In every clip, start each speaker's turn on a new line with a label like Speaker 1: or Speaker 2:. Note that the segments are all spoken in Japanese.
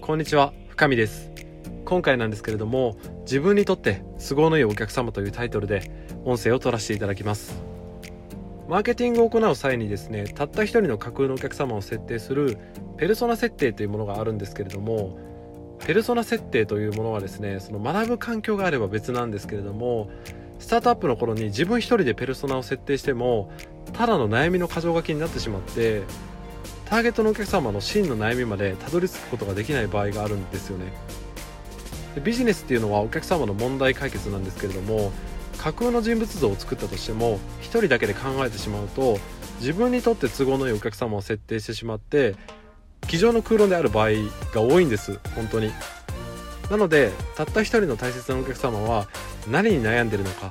Speaker 1: こんにちは深見です。今回なんですけれども自分にとって都合のいいお客様というタイトルで音声を取らせていただきます。マーケティングを行う際にですねたった一人の架空のお客様を設定するペルソナ設定というものがあるんですけれどもペルソナ設定というものはですねその学ぶ環境があれば別なんですけれどもスタートアップの頃に自分一人でペルソナを設定してもただの悩みの箇条書きになってしまってターゲットのお客様の真の悩みまでたどり着くことができない場合があるんですよね。でビジネスっていうのはお客様の問題解決なんですけれども架空の人物像を作ったとしても1人だけで考えてしまうと自分にとって都合のいいお客様を設定してしまって机上の空論である場合が多いんです。本当に。なのでたった一人の大切なお客様は何に悩んでるのか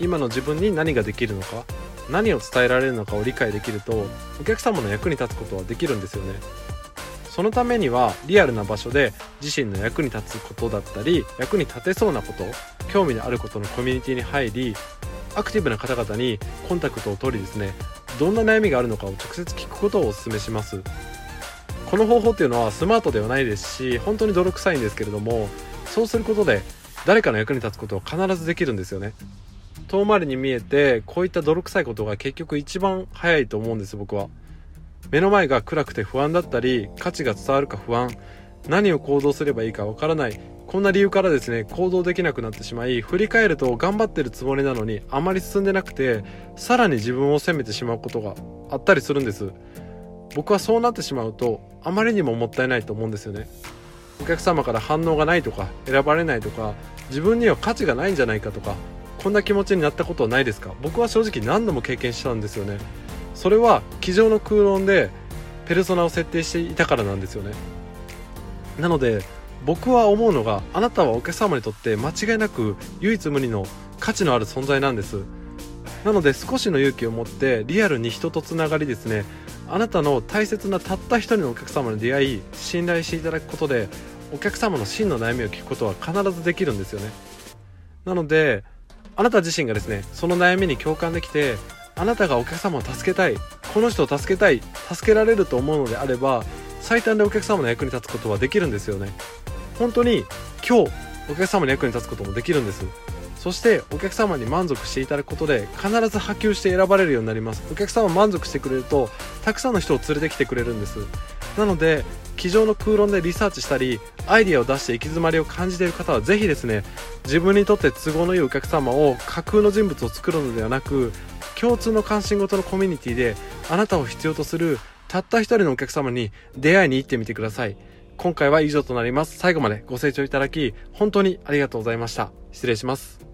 Speaker 1: 今の自分に何ができるのか何を伝えられるのかを理解できるとお客様の役に立つことはできるんですよね。そのためにはリアルな場所で自身の役に立つことだったり役に立てそうなこと興味のあることのコミュニティに入りアクティブな方々にコンタクトを取りですねどんな悩みがあるのかを直接聞くことをお勧めします。この方法っていうのはスマートではないですし本当に泥臭いんですけれどもそうすることで誰かの役に立つことは必ずできるんですよね。遠回りに見えてこういった泥臭いことが結局一番早いと思うんです僕は。目の前が暗くて不安だったり価値が伝わるか不安。何を行動すればいいかわからない。こんな理由からですね行動できなくなってしまい振り返ると頑張ってるつもりなのにあまり進んでなくてさらに自分を責めてしまうことがあったりするんです。僕はそうなってしまうとあまりにももったいないと思うんですよね。お客様から反応がないとか選ばれないとか自分には価値がないんじゃないかとかこんな気持ちになったことはないですか？僕は正直何度も経験したんですよね。それは机上の空論でペルソナを設定していたからなんですよね。なので僕は思うのがあなたはお客様にとって間違いなく唯一無二の価値のある存在なんです。なので少しの勇気を持ってリアルに人とつながりですね。あなたの大切なたった一人のお客様に出会い信頼していただくことでお客様の真の悩みを聞くことは必ずできるんですよね。なのであなた自身がですねその悩みに共感できてあなたがお客様を助けたいこの人を助けたい助けられると思うのであれば最短でお客様の役に立つことはできるんですよね。本当に今日お客様に役に立つこともできるんです。そしてお客様に満足していただくことで必ず波及して選ばれるようになります。お客様満足してくれるとたくさんの人を連れてきてくれるんです。なので机上の空論でリサーチしたりアイディアを出して行き詰まりを感じている方はぜひですね自分にとって都合のいいお客様を架空の人物を作るのではなく共通の関心事のコミュニティであなたを必要とするたった一人のお客様に出会いに行ってみてください。今回は以上となります。最後までご清聴いただき本当にありがとうございました。失礼します。